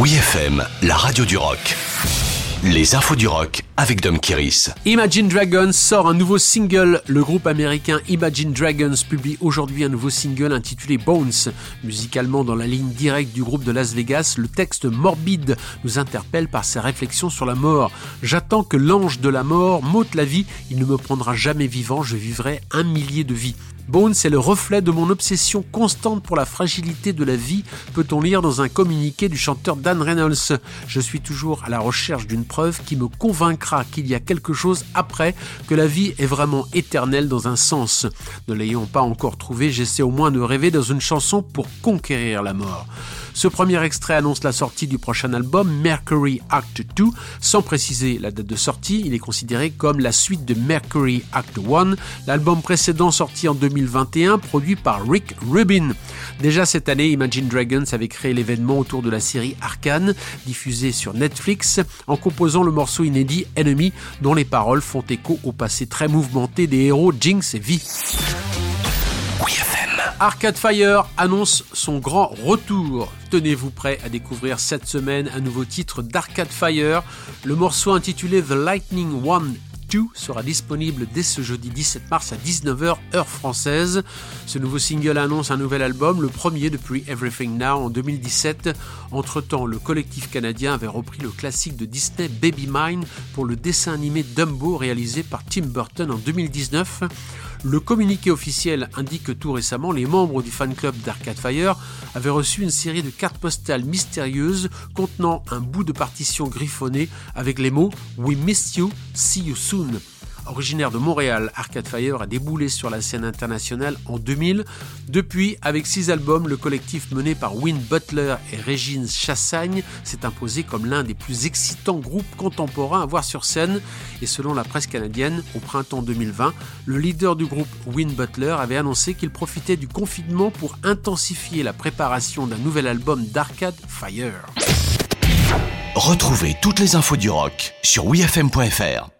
Oui FM, la radio du rock. Les infos du rock avec Dom Kiris. Imagine Dragons sort un nouveau single. Le groupe américain Imagine Dragons publie aujourd'hui un nouveau single intitulé Bones. Musicalement dans la ligne directe du groupe de Las Vegas, le texte morbide nous interpelle par ses réflexions sur la mort. J'attends que l'ange de la mort m'ôte la vie. Il ne me prendra jamais vivant. Je vivrai un millier de vies. Bones est le reflet de mon obsession constante pour la fragilité de la vie, peut-on lire dans un communiqué du chanteur Dan Reynolds. Je suis toujours à la recherche d'une preuve qui me convaincra qu'il y a quelque chose après, que la vie est vraiment éternelle dans un sens. Ne l'ayant pas encore trouvé, j'essaie au moins de rêver dans une chanson pour conquérir la mort. Ce premier extrait annonce la sortie du prochain album Mercury Act 2. Sans préciser la date de sortie, il est considéré comme la suite de Mercury Act 1, l'album précédent sorti en 2021, produit par Rick Rubin. Déjà cette année, Imagine Dragons avait créé l'événement autour de la série Arcane, diffusée sur Netflix, en composant le morceau inédit Enemy, dont les paroles font écho au passé très mouvementé des héros Jinx et Vi. Arcade Fire annonce son grand retour. Tenez-vous prêt à découvrir cette semaine un nouveau titre d'Arcade Fire. Le morceau intitulé The Lightning One 2 sera disponible dès ce jeudi 17 mars à 19h heure française. Ce nouveau single annonce un nouvel album, le premier depuis Everything Now en 2017. Entre-temps, le collectif canadien avait repris le classique de Disney Baby Mine pour le dessin animé Dumbo réalisé par Tim Burton en 2019. Le communiqué officiel indique que tout récemment, les membres du fan club d'Arcade Fire avaient reçu une série de cartes postales mystérieuses contenant un bout de partition griffonné avec les mots We miss you, see you soon. Originaire de Montréal, Arcade Fire a déboulé sur la scène internationale en 2000. Depuis, avec six albums, le collectif mené par Win Butler et Régine Chassagne s'est imposé comme l'un des plus excitants groupes contemporains à voir sur scène. Et selon la presse canadienne, au printemps 2020, le leader du groupe Win Butler avait annoncé qu'il profitait du confinement pour intensifier la préparation d'un nouvel album d'Arcade Fire. Retrouvez toutes les infos du rock sur wfm.fr.